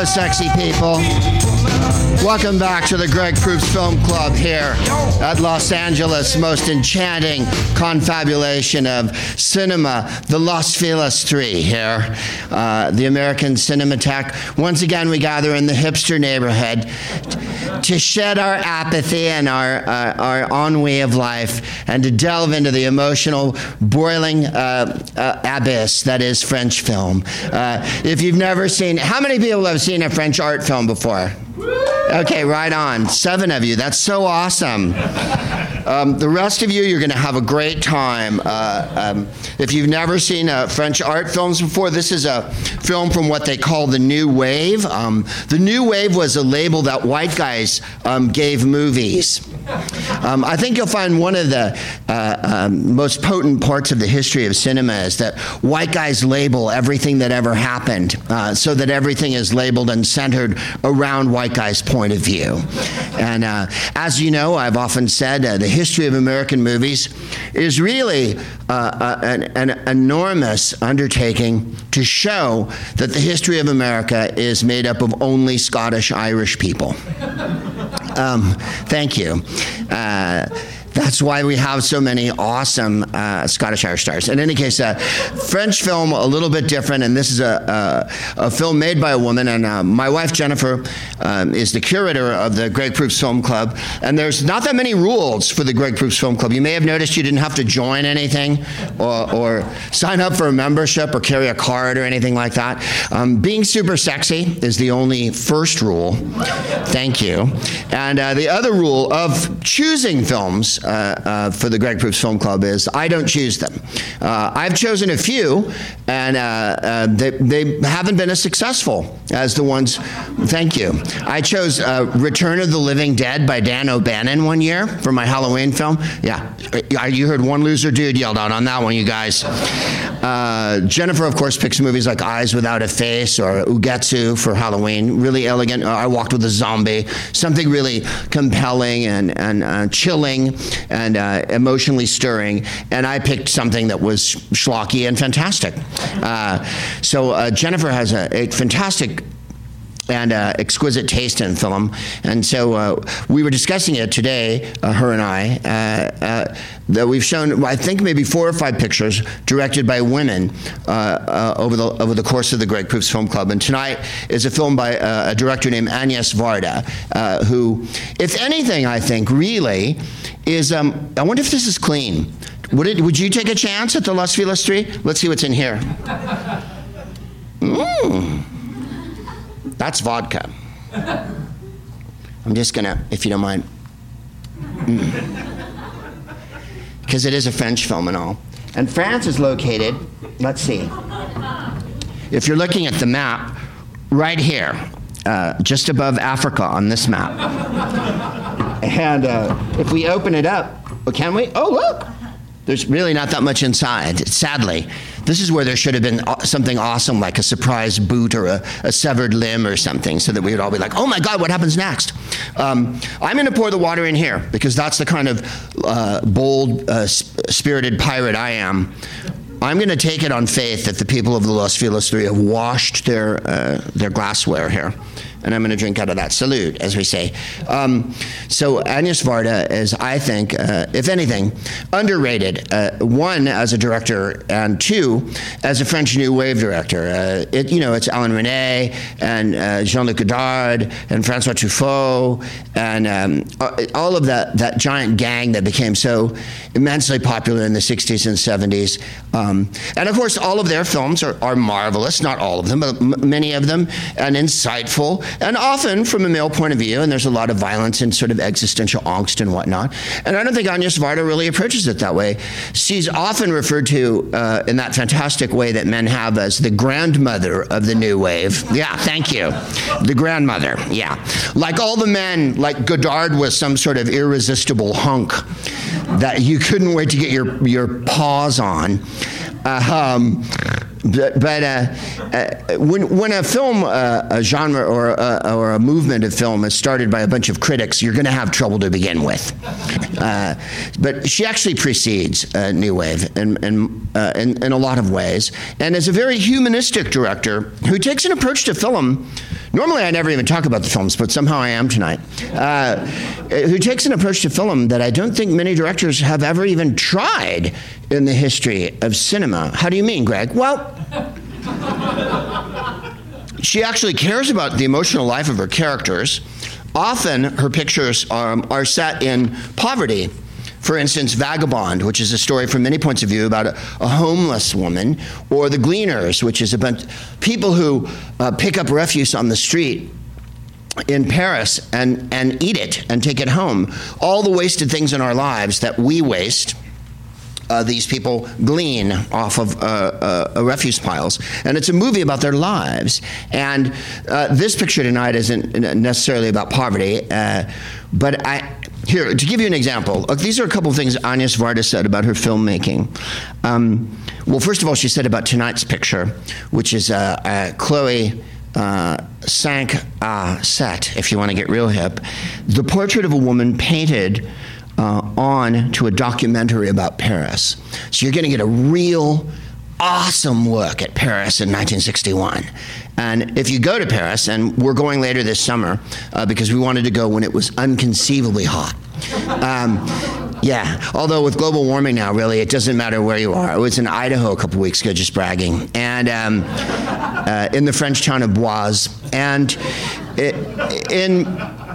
Hello, sexy people. Welcome back to the Greg Proops Film Club here at Los Angeles' most enchanting confabulation of cinema, the Los Feliz Three here, uh, the American Cinematheque. Once again, we gather in the hipster neighborhood to shed our apathy and our, uh, our ennui of life and to delve into the emotional, boiling uh, uh abyss that is French film. Uh, if you've never seen, how many people have seen a French art film before? Okay, right on. Seven of you. That's so awesome. Um, the rest of you, you're going to have a great time. Uh, um, if you've never seen uh, French art films before, this is a film from what they call the New Wave. Um, the New Wave was a label that white guys um, gave movies. Um, I think you'll find one of the uh, um, most potent parts of the history of cinema is that white guys label everything that ever happened uh, so that everything is labeled and centered around white guys' point of view. And uh, as you know, I've often said uh, the history of American movies is really uh, uh, an, an enormous undertaking to show that the history of America is made up of only Scottish Irish people. Um, thank you. Uh, that's why we have so many awesome uh, Scottish Irish stars. In any case, uh, French film a little bit different, and this is a, a, a film made by a woman. And uh, my wife Jennifer um, is the curator of the Greg Proops Film Club. And there's not that many rules for the Greg Proops Film Club. You may have noticed you didn't have to join anything, or, or sign up for a membership, or carry a card, or anything like that. Um, being super sexy is the only first rule. Thank you. And uh, the other rule of choosing films uh, uh, for the Greg Proops Film Club is I don't choose them. Uh, I've chosen a few, and they, they haven't been as successful as the ones. Thank you. I chose Return of the Living Dead by Dan O'Bannon one year for my Halloween film. Yeah, you heard one loser dude yelled out on that one, you guys. Uh, Jennifer, of course, picks movies like Eyes Without a Face or Ugetsu for Halloween. Really elegant. Uh, I Walked with a Zombie. Something really compelling and, and uh, chilling and uh, emotionally stirring. And I picked something that was schlocky and fantastic. Uh, so uh, Jennifer has a, a fantastic and uh, exquisite taste in film. And so uh, we were discussing it today, uh, her and I, uh, uh, that we've shown, I think, maybe four or five pictures directed by women uh, over, the, over the course of the Greg Proops Film Club. And tonight is a film by a director named Agnès Varda, who, if anything, I think, really is, um, I wonder if this is clean. Would, it, would you take a chance at the Los Feliz Three? Let's see what's in here. Mmm. That's vodka. I'm just gonna, if you don't mind. Because mm. it is a French film and all. And France is located, let's see. If you're looking at the map, right here, uh, just above Africa on this map. and uh, if we open it up, can we? Oh, look! There's really not that much inside, sadly. This is where there should have been something awesome like a surprise boot or a, a severed limb or something so that we would all be like, oh my God, what happens next? Um, I'm going to pour the water in here because that's the kind of uh, bold, uh, spirited pirate I am. I'm going to take it on faith that the people of the Los Feliz Three have washed their, uh, their glassware here and I'm going to drink out of that salute, as we say. Um, so Agnès Varda is, I think, uh, if anything, underrated. Uh, one as a director, and two as a French New Wave director. Uh, it, you know, it's Alain Resnais and uh, Jean-Luc Godard and Francois Truffaut and um, all of that that giant gang that became so immensely popular in the 60s and 70s. Um, and of course, all of their films are, are marvelous. Not all of them, but m- many of them, and insightful and often from a male point of view, and there's a lot of violence and sort of existential angst and whatnot. And I don't think Agnès Varda really approaches it that way. She's often referred to uh, in that fantastic way that men have as the grandmother of the new wave. Yeah, thank you. The grandmother, yeah. Like all the men, like Godard was some sort of irresistible hunk that you couldn't wait to get your, your paws on. Uh, um, but, but uh, uh, when, when a film, uh, a genre, or, uh, or a movement of film is started by a bunch of critics, you're going to have trouble to begin with. Uh, but she actually precedes uh, New Wave in, in, in, in, a lot of ways, and is a very humanistic director who takes an approach to film Normally, I never even talk about the films, but somehow I am tonight. Uh, who takes an approach to film that I don't think many directors have ever even tried in the history of cinema. How do you mean, Greg? Well, she actually cares about the emotional life of her characters. Often, her pictures are, are set in poverty for instance, Vagabond, which is a story from many points of view about a, a homeless woman, or The Gleaners, which is about people who uh, pick up refuse on the street in Paris and, and eat it and take it home. All the wasted things in our lives that we waste. Uh, these people glean off of uh, uh, refuse piles. And it's a movie about their lives. And uh, this picture tonight isn't necessarily about poverty, uh, but I, here, to give you an example, look, these are a couple of things Agnès Varda said about her filmmaking. Um, well, first of all, she said about tonight's picture, which is uh, uh, Cléo uh, cinq uh, sept, if you want to get real hip, the portrait of a woman painted uh, on to a documentary about Paris. So you're going to get a real awesome look at Paris in 1961. And if you go to Paris, and we're going later this summer uh, because we wanted to go when it was unconceivably hot. Um, yeah, although with global warming now, really, it doesn't matter where you are. I was in Idaho a couple weeks ago, just bragging, and um, uh, in the French town of Boise. And it, in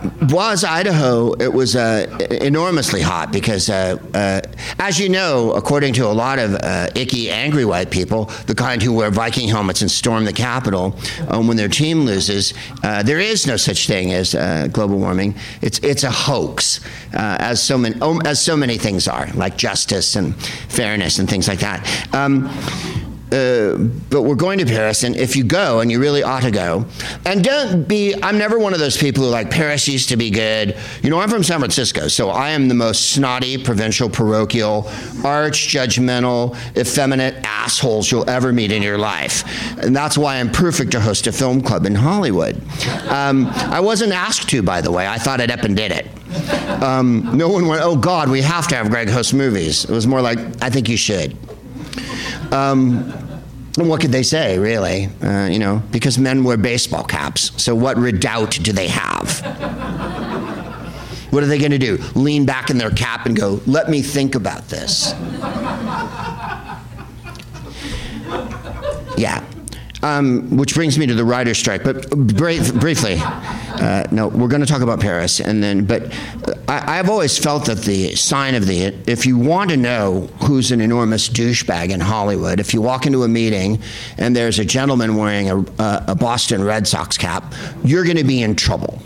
Boise, Idaho, it was uh, enormously hot because, uh, uh, as you know, according to a lot of uh, icky, angry white people, the kind who wear Viking helmets and storm the Capitol um, when their team loses, uh, there is no such thing as uh, global warming. It's it's a hoax, as so many um, as so many things are, like justice and fairness and things like that. Um, uh, but we're going to Paris, and if you go, and you really ought to go, and don't be, I'm never one of those people who like, Paris used to be good. You know, I'm from San Francisco, so I am the most snotty, provincial, parochial, arch judgmental, effeminate assholes you'll ever meet in your life. And that's why I'm perfect to host a film club in Hollywood. Um, I wasn't asked to, by the way, I thought it up and did it. Um, no one went, oh God, we have to have Greg host movies. It was more like, I think you should. Um, what could they say, really? Uh, you know, because men wear baseball caps. So what redoubt do they have? what are they going to do? Lean back in their cap and go, let me think about this. yeah. Um, which brings me to the writer's strike. But briefly, uh, no, we're going to talk about Paris, and then. But I, have always felt that the sign of the if you want to know who's an enormous douchebag in Hollywood, if you walk into a meeting and there's a gentleman wearing a, a Boston Red Sox cap, you're going to be in trouble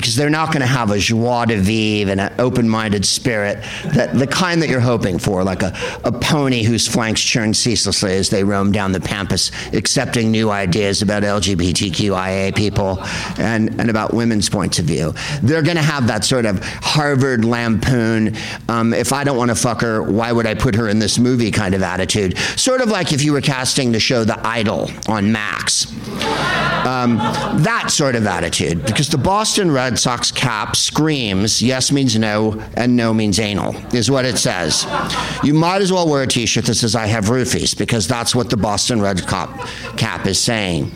because they're not going to have a joie de vivre and an open minded spirit, that, the kind that you're hoping for, like a, a pony whose flanks churn ceaselessly as they roam down the pampas, accepting new ideas about LGBTQIA people and, and about women's points of view. They're going to have that sort of Harvard lampoon, um, if I don't want to fuck her, why would I put her in this movie kind of attitude. Sort of like if you were casting the show The Idol on Max. Um, that sort of attitude. Because the Boston Red Sox cap screams yes means no and no means anal, is what it says. You might as well wear a t shirt that says I have roofies because that's what the Boston Red Cop cap is saying.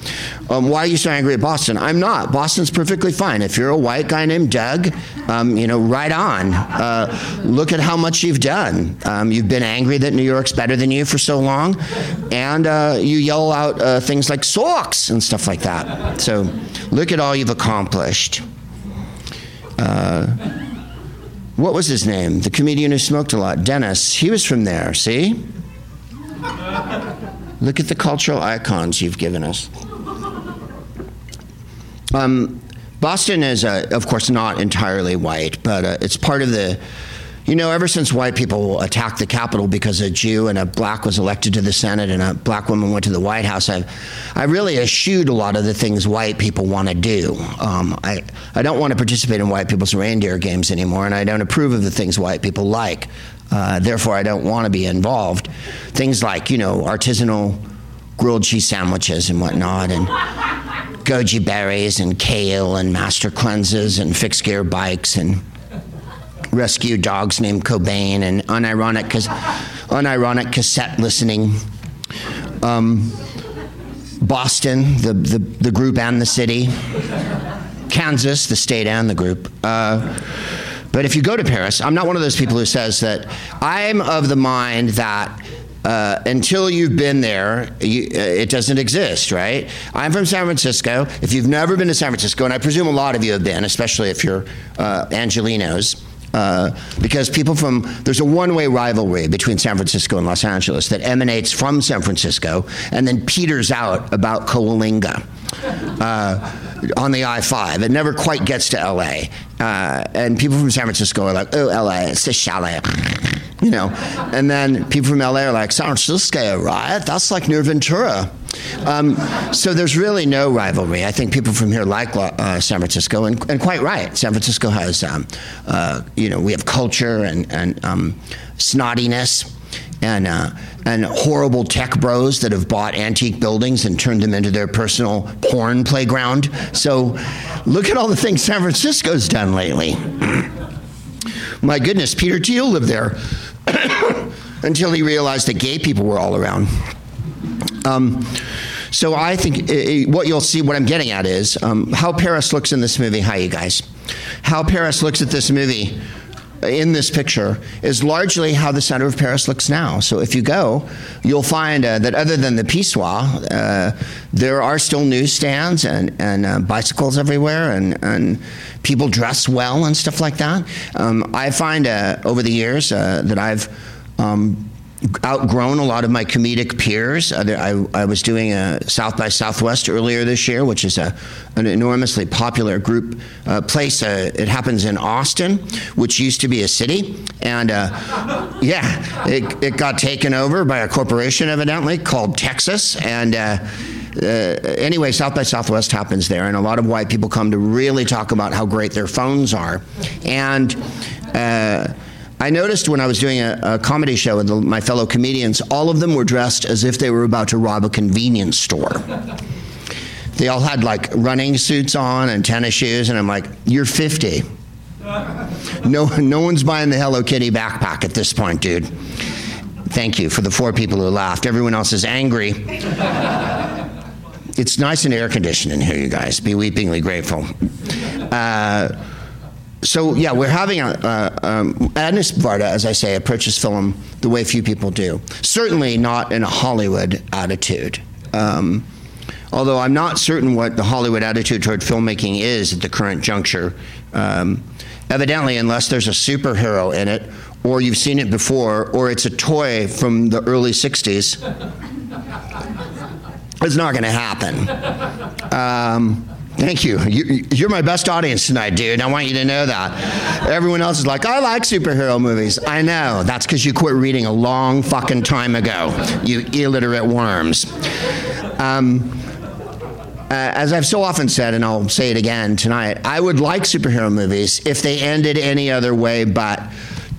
Um, why are you so angry at Boston? I'm not. Boston's perfectly fine. If you're a white guy named Doug, um, you know, right on. Uh, look at how much you've done. Um, you've been angry that New York's better than you for so long, and uh, you yell out uh, things like socks and stuff like that. So look at all you've accomplished. Uh, what was his name? The comedian who smoked a lot, Dennis. He was from there, see? Look at the cultural icons you've given us. Um, Boston is, uh, of course, not entirely white, but uh, it's part of the you know, ever since white people attacked the Capitol because a Jew and a black was elected to the Senate and a black woman went to the White House, I've, I really eschewed a lot of the things white people want to do. Um, I, I don't want to participate in white people's reindeer games anymore, and I don't approve of the things white people like. Uh, therefore, I don't want to be involved. Things like, you know, artisanal grilled cheese sandwiches and whatnot, and goji berries and kale and master cleanses and fixed gear bikes and rescue dogs named Cobain and unironic, unironic cassette listening. Um, Boston, the, the, the group and the city, Kansas, the state and the group. Uh, but if you go to Paris, I'm not one of those people who says that I'm of the mind that uh, until you've been there, you, uh, it doesn't exist, right? I'm from San Francisco. If you've never been to San Francisco, and I presume a lot of you have been, especially if you're uh, Angelinos, uh, because people from there's a one-way rivalry between San Francisco and Los Angeles that emanates from San Francisco and then peters out about Coalinga. Uh, on the I-5. It never quite gets to LA. Uh, and people from San Francisco are like, oh, LA, it's a chalet. You know, and then people from LA are like, San Francisco, right? That's like near Ventura. Um, so there's really no rivalry. I think people from here like uh, San Francisco, and, and, quite right. San Francisco has, um, uh, you know, we have culture and, and um, snottiness and uh, and horrible tech bros that have bought antique buildings and turned them into their personal porn playground. So, look at all the things San Francisco's done lately. My goodness, Peter Thiel lived there until he realized that gay people were all around. Um, so I think it, what you'll see, what I'm getting at is um, how Paris looks in this movie. Hi, you guys. How Paris looks at this movie in this picture is largely how the center of Paris looks now. So if you go, you'll find uh, that other than the Pissoir, uh, there are still newsstands and, and uh, bicycles everywhere, and, and people dress well and stuff like that. Um, I find uh, over the years uh, that I've um, outgrown a lot of my comedic peers. Uh, I, I, was doing a South by Southwest earlier this year, which is a, an enormously popular group uh, place. Uh, it happens in Austin, which used to be a city. And uh, yeah, it, it got taken over by a corporation, evidently, called Texas. And uh, uh, anyway, South by Southwest happens there, and a lot of white people come to really talk about how great their phones are. And I noticed when I was doing a, a comedy show with the, my fellow comedians, all of them were dressed as if they were about to rob a convenience store. They all had like running suits on and tennis shoes, and I'm like, "You're 50. No, no one's buying the Hello Kitty backpack at this point, dude." Thank you for the four people who laughed. Everyone else is angry. it's nice and air conditioned in here, you guys. Be weepingly grateful. Uh, so yeah, we're having a, uh, um, Agnès Varda, as I say, approaches film the way few people do. Certainly not in a Hollywood attitude. Um, although I'm not certain what the Hollywood attitude toward filmmaking is at the current juncture. Um, evidently, unless there's a superhero in it, or you've seen it before, or it's a toy from the early '60s, it's not going to happen. Um, Thank you. you. are my best audience tonight, dude. I want you to know that. Everyone else is like, I like superhero movies. I know. That's because you quit reading a long fucking time ago, you illiterate worms. Um, uh, as I've so often said, and I'll say it again tonight, I would like superhero movies if they ended any other way but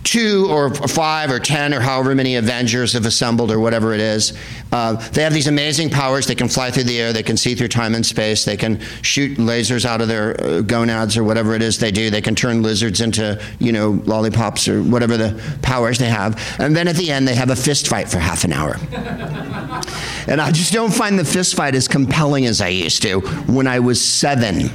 two or five or ten or however many Avengers have assembled or whatever it is. Uh, they have these amazing powers. They can fly through the air. They can see through time and space. They can shoot lasers out of their uh, gonads or whatever it is they do. They can turn lizards into, you know, lollipops or whatever the powers they have. And then at the end, they have a fist fight for half an hour. and I just don't find the fist fight as compelling as I used to when I was seven.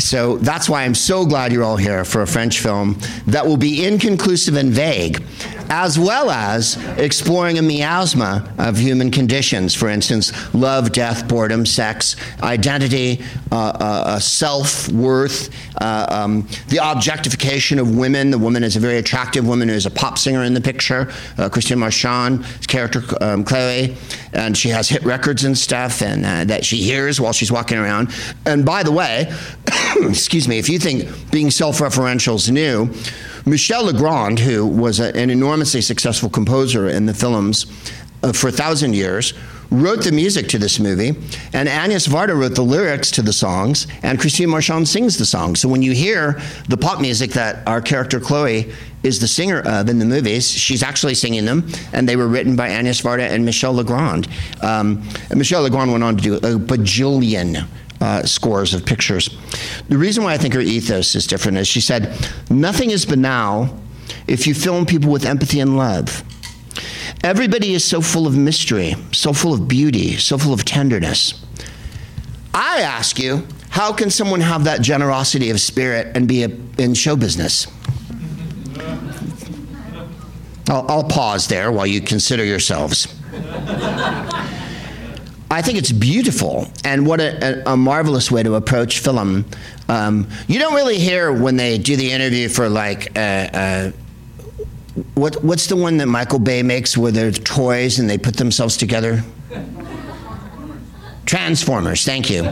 So that's why I'm so glad you're all here for a French film that will be inconclusive and vague, as well as exploring a miasma of human conditions. For instance, love, death, boredom, sex, identity, uh, uh, uh self worth, uh, um, the objectification of women. The woman is a very attractive woman who is a pop singer in the picture, uh, Christine Marchand's character, um, Cléo, and she has hit records and stuff and that she hears while she's walking around. And by the way, excuse me, if you think being self referential is new, Michel Legrand, who was a, an enormously successful composer in the films uh, for a thousand years, wrote the music to this movie, and Agnès Varda wrote the lyrics to the songs, and Christine Marchand sings the songs. So when you hear the pop music that our character Cléo is the singer of in the movies, she's actually singing them, and they were written by Agnès Varda and Michel Legrand. Um, Michel Legrand went on to do a bajillion uh, scores of pictures. The reason why I think her ethos is different is she said, Nothing is banal if you film people with empathy and love. Everybody is so full of mystery, so full of beauty, so full of tenderness. I ask you, how can someone have that generosity of spirit and be a, in show business? I'll, I'll pause there while you consider yourselves. I think it's beautiful, and what a, a, a marvelous way to approach film. Um, you don't really hear when they do the interview for like. Uh, uh, what, what's the one that Michael Bay makes where they're toys and they put themselves together? Transformers, thank you.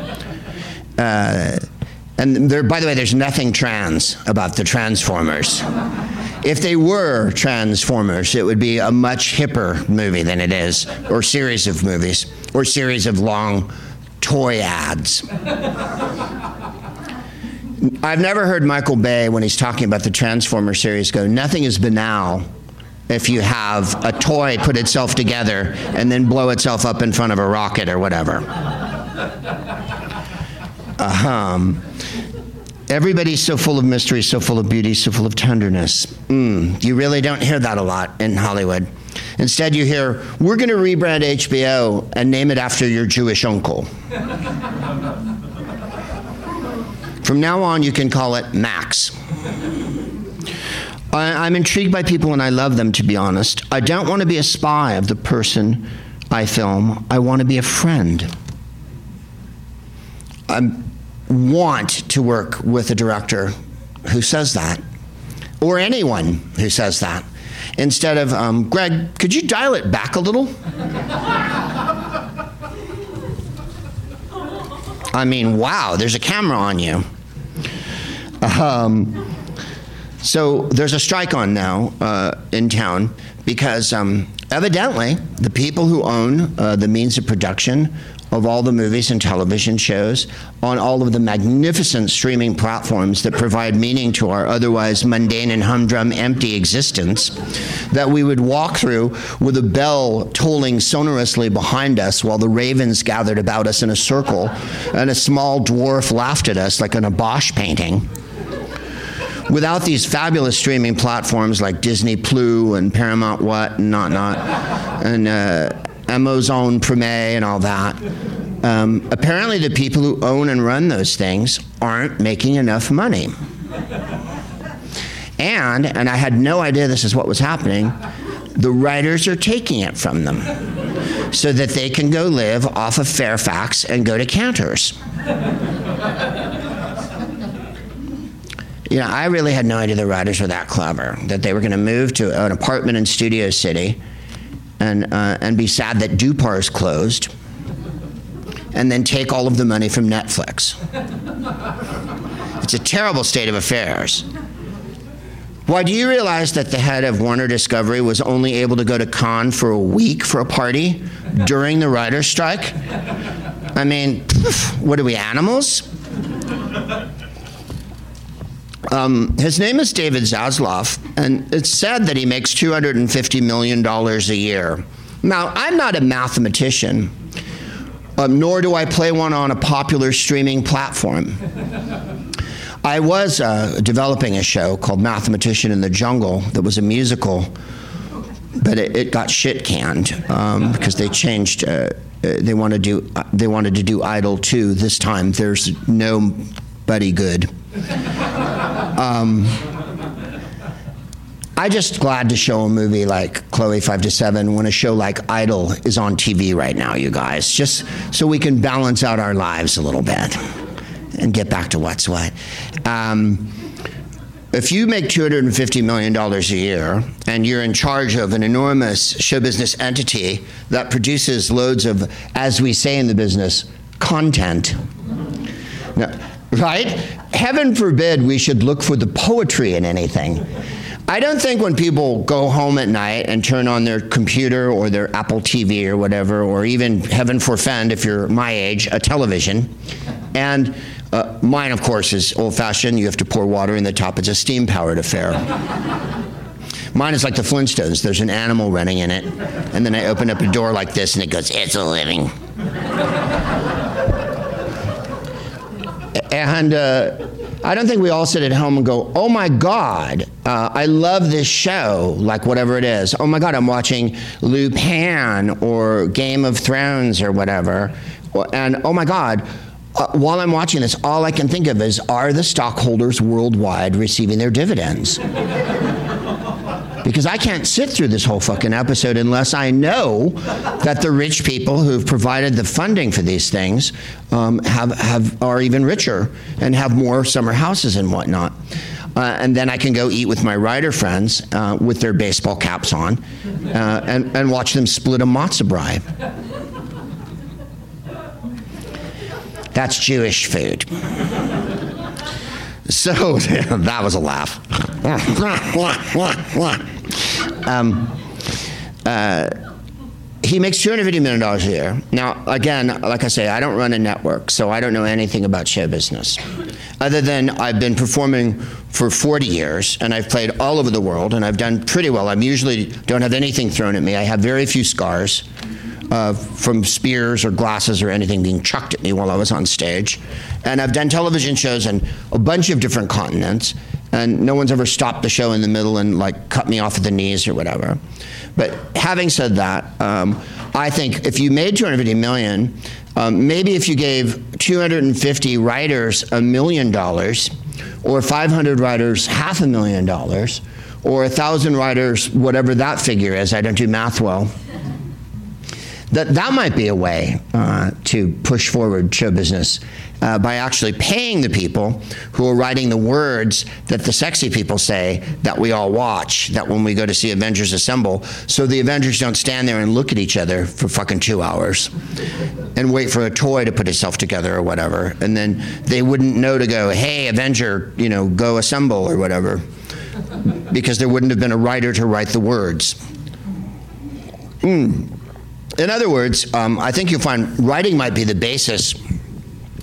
Uh, and there, by the way, there's nothing trans about the Transformers. If they were Transformers, it would be a much hipper movie than it is, or series of movies, or series of long toy ads. I've never heard Michael Bay, when he's talking about the Transformer series, go, nothing is banal if you have a toy put itself together and then blow itself up in front of a rocket or whatever. Um, everybody's so full of mystery, so full of beauty, so full of tenderness. Mm, you really don't hear that a lot in Hollywood. Instead, you hear, we're going to rebrand HBO and name it after your Jewish uncle. From now on, you can call it Max. I, am intrigued by people and I love them, to be honest. I don't want to be a spy of the person I film, I want to be a friend. I want to work with a director who says that, or anyone who says that. Instead of, um, Greg, could you dial it back a little? I mean, wow, there's a camera on you. Um, so there's a strike on now uh, in town because um, evidently the people who own uh, the means of production of all the movies and television shows on all of the magnificent streaming platforms that provide meaning to our otherwise mundane and humdrum empty existence that we would walk through with a bell tolling sonorously behind us while the ravens gathered about us in a circle and a small dwarf laughed at us like an a Bosch painting. Without these fabulous streaming platforms like Disney Plus and Paramount What and not not and uh, Amazon Prime and all that. Um, apparently, the people who own and run those things aren't making enough money. And, and I had no idea this is what was happening, the writers are taking it from them so that they can go live off of Fairfax and go to Canter's. You know, I really had no idea the writers were that clever, that they were going to move to an apartment in Studio City and, uh, and be sad that Dupar's closed and then take all of the money from Netflix. It's a terrible state of affairs. Why do you realize that the head of Warner Discovery was only able to go to Cannes for a week for a party during the writer's strike? I mean, what are we, animals? Um, his name is David Zaslav, and it's said that he makes $250 million a year. Now, I'm not a mathematician, um, nor do I play one on a popular streaming platform. I was uh, developing a show called Mathematician in the Jungle that was a musical, but it, it got shit canned um, because they changed. Uh, uh they wanted to do. Uh, they wanted to do Idol 2 this time. There's nobody good. Um, I just glad to show a movie like Cléo Five to Seven when a show like Idol is on TV right now, you guys, just so we can balance out our lives a little bit and get back to what's what. Um, if you make $250 million a year and you're in charge of an enormous show business entity that produces loads of, as we say in the business, content, now, right? Heaven forbid we should look for the poetry in anything. I don't think when people go home at night and turn on their computer or their Apple TV or whatever, or even heaven forfend if you're my age, a television, and uh, mine, of course, is old fashioned. You have to pour water in the top. It's a steam powered affair. Mine is like the Flintstones. There's an animal running in it. And then I open up a door like this and it goes, It's a living. And uh, I don't think we all sit at home and go, oh my God, uh, I love this show, like whatever it is. Oh my God, I'm watching Lupin or Game of Thrones or whatever. And oh my God, uh, while I'm watching this, all I can think of is are the stockholders worldwide receiving their dividends? Because I can't sit through this whole fucking episode unless I know that the rich people who've provided the funding for these things um, have, have, are even richer and have more summer houses and whatnot. Uh, and then I can go eat with my writer friends uh, with their baseball caps on uh, and, and watch them split a matzo brei. That's Jewish food. So that was a laugh. Um, uh, he makes $250 million a year. Now, again, like I say, I don't run a network, so I don't know anything about show business. Other than I've been performing for 40 years, and I've played all over the world, and I've done pretty well. I usually don't have anything thrown at me. I have very few scars uh, from spears or glasses or anything being chucked at me while I was on stage. And I've done television shows in a bunch of different continents, and no one's ever stopped the show in the middle and like cut me off at the knees or whatever. But having said that, um, I think if you made 250 million, um, maybe if you gave 250 writers a million dollars, or 500 writers half a million dollars, or a thousand writers, whatever that figure is, I don't do math well that that might be a way uh, to push forward show business uh, by actually paying the people who are writing the words that the sexy people say that we all watch, that when we go to see Avengers Assemble, so the Avengers don't stand there and look at each other for fucking two hours and wait for a toy to put itself together or whatever. And then they wouldn't know to go, hey, Avenger, you know, go assemble or whatever, because there wouldn't have been a writer to write the words. Mm. In other words, um, I think you'll find writing might be the basis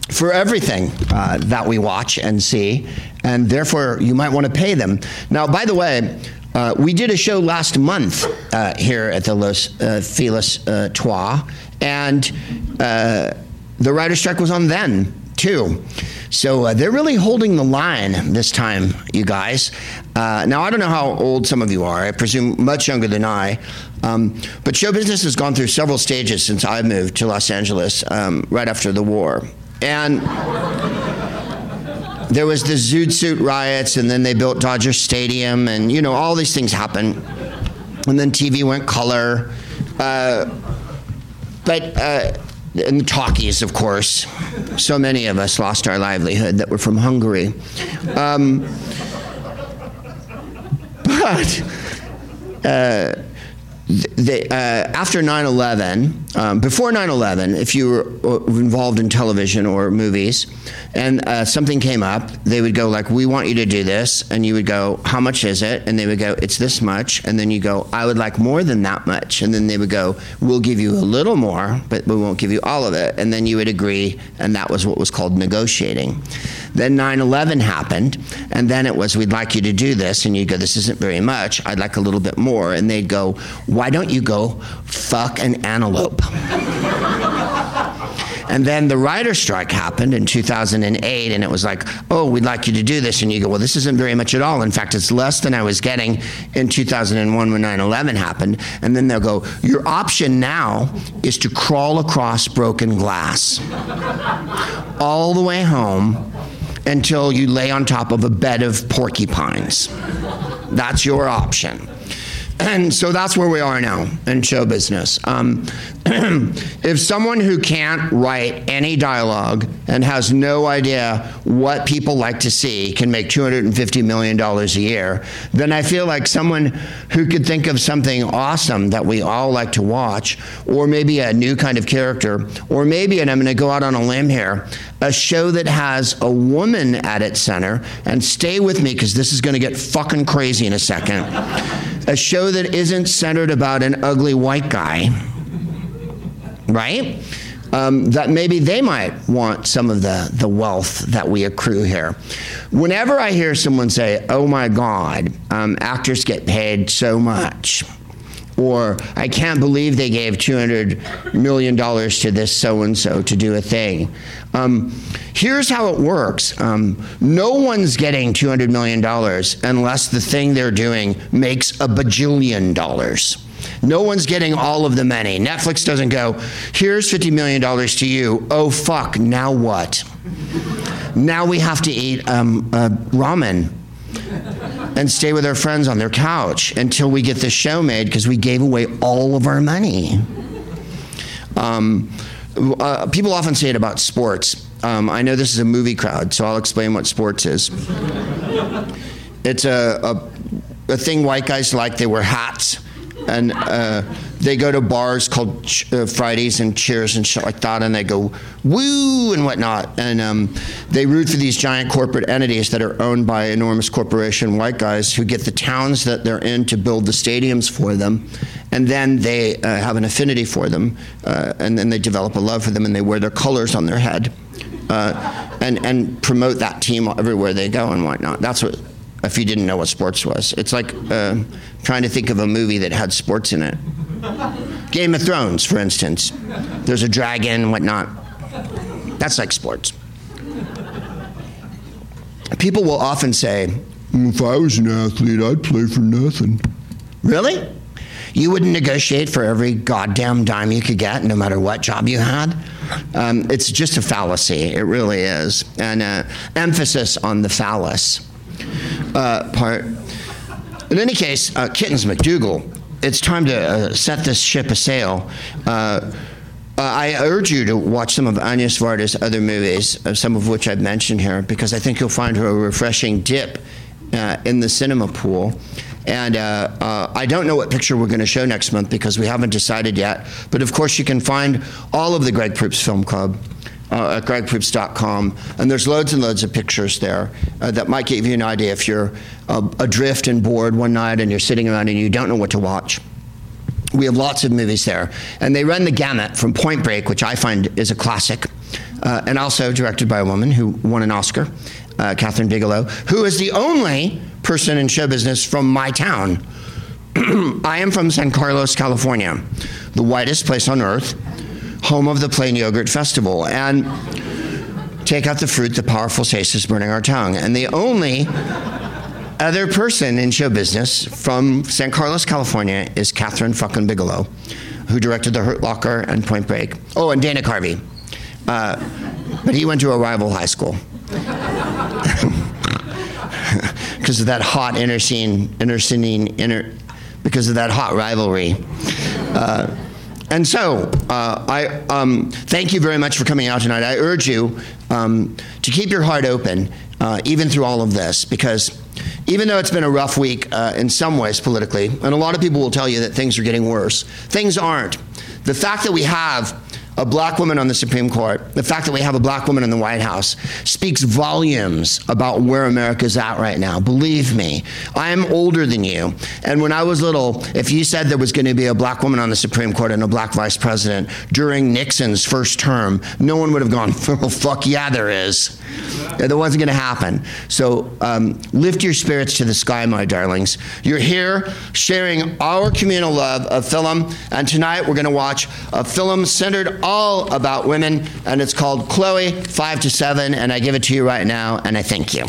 for everything uh, that we watch and see, and therefore you might want to pay them. Now, by the way, uh, we did a show last month uh, here at the Los uh, Feliz uh, Trois, and uh, the writer's strike was on then, too. So uh, they're really holding the line this time, you guys. Uh, now, I don't know how old some of you are. I presume much younger than I. Um, but show business has gone through several stages since I moved to Los Angeles um, right after the war. And there was the Zoot Suit riots, and then they built Dodger Stadium, and you know, all these things happened. And then TV went color. Uh, but uh, and talkies, of course. So many of us lost our livelihood that were from Hungary. Um, but uh, uh, after 9 11, um, before 9 11, if you were uh, involved in television or movies and uh, something came up, they would go, like, we want you to do this. And you would go, how much is it? And they would go, it's this much. And then you go, I would like more than that much. And then they would go, we'll give you a little more, but we won't give you all of it. And then you would agree. And that was what was called negotiating. Then 9 11 happened. And then it was, we'd like you to do this. And you'd go, this isn't very much. I'd like a little bit more. And they'd go, why don't you go fuck an antelope? And then the writer's strike happened in 2008, and it was like, oh, we'd like you to do this. And you go, well, this isn't very much at all. In fact, it's less than I was getting in 2001 when 9 11 happened. And then they'll go, your option now is to crawl across broken glass all the way home until you lay on top of a bed of porcupines. That's your option. And so that's where we are now in show business. Um, if someone who can't write any dialogue and has no idea what people like to see can make $250 million a year, then I feel like someone who could think of something awesome that we all like to watch, or maybe a new kind of character, or maybe, and I'm going to go out on a limb here, a show that has a woman at its center, and stay with me because this is going to get fucking crazy in a second. A show that isn't centered about an ugly white guy, right? Um, that maybe they might want some of the, the wealth that we accrue here. Whenever I hear someone say, oh my God, um, actors get paid so much, or I can't believe they gave $200 million to this so and so to do a thing. Um, here's how it works um, no one's getting $200 million unless the thing they're doing makes a bajillion dollars. No one's getting all of the money. Netflix doesn't go, here's $50 million to you. Oh, fuck, now what? now we have to eat um, uh, ramen and stay with our friends on their couch until we get this show made because we gave away all of our money. Um, uh, people often say it about sports. Um, I know this is a movie crowd, so I'll explain what sports is. it's a, a, a thing white guys like. They wear hats and uh, they go to bars called ch- uh, Fridays and Cheers and shit like that, and they go woo and whatnot, and um, they root for these giant corporate entities that are owned by enormous corporation white guys who get the towns that they're in to build the stadiums for them, and then they uh, have an affinity for them, uh, and then they develop a love for them, and they wear their colors on their head. Uh, and, and promote that team everywhere they go and whatnot. That's what if you didn't know what sports was. It's like uh, trying to think of a movie that had sports in it. Game of Thrones, for instance. There's a dragon and whatnot. That's like sports. People will often say, If I was an athlete, I'd play for nothing. Really? You wouldn't negotiate for every goddamn dime you could get, no matter what job you had? Um, it's just a fallacy. It really is. And uh, emphasis on the phallus uh, part. In any case, uh, Kittens McDougal, it's time to uh, set this ship a sail. Uh, uh, I urge you to watch some of Agnès Varda's other movies, uh, some of which I've mentioned here, because I think you'll find her a refreshing dip in the cinema pool. And uh, uh, I don't know what picture we're going to show next month because we haven't decided yet. But of course, you can find all of the Greg Proops Film Club uh, at gregproops.com. And there's loads and loads of pictures there uh, that might give you an idea if you're uh, adrift and bored one night and you're sitting around and you don't know what to watch. We have lots of movies there. And they run the gamut from Point Break, which I find is a classic, uh, and also directed by a woman who won an Oscar, uh, Kathryn Bigelow, who is the only person in show business from my town. I am from San Carlos, California, the whitest place on earth home of the Plain Yogurt Festival. And take out the fruit, the powerful taste is burning our tongue. And the only other person in show business from San Carlos, California is Kathryn fucking Bigelow, who directed The Hurt Locker and Point Break. Oh, and Dana Carvey. Uh, but he went to a rival high school. because of that hot inner scene, inner scene, inner, because of that hot rivalry. Uh, and so, uh, I um, thank you very much for coming out tonight. I urge you um, to keep your heart open, uh, even through all of this, because even though it's been a rough week uh, in some ways politically, and a lot of people will tell you that things are getting worse, things aren't. The fact that we have a black woman on the Supreme Court, the fact that we have a black woman in the White House speaks volumes about where America's at right now. Believe me, I am older than you. And when I was little, if you said there was going to be a black woman on the Supreme Court and a black vice president during Nixon's first term, no one would have gone, oh, fuck yeah, there is. That wasn't going to happen. So um, lift your spirits to the sky, my darlings. You're here sharing our communal love of film, and tonight we're going to watch a film centered all about women, and it's called Cléo 5 to 7, and I give it to you right now, and I thank you.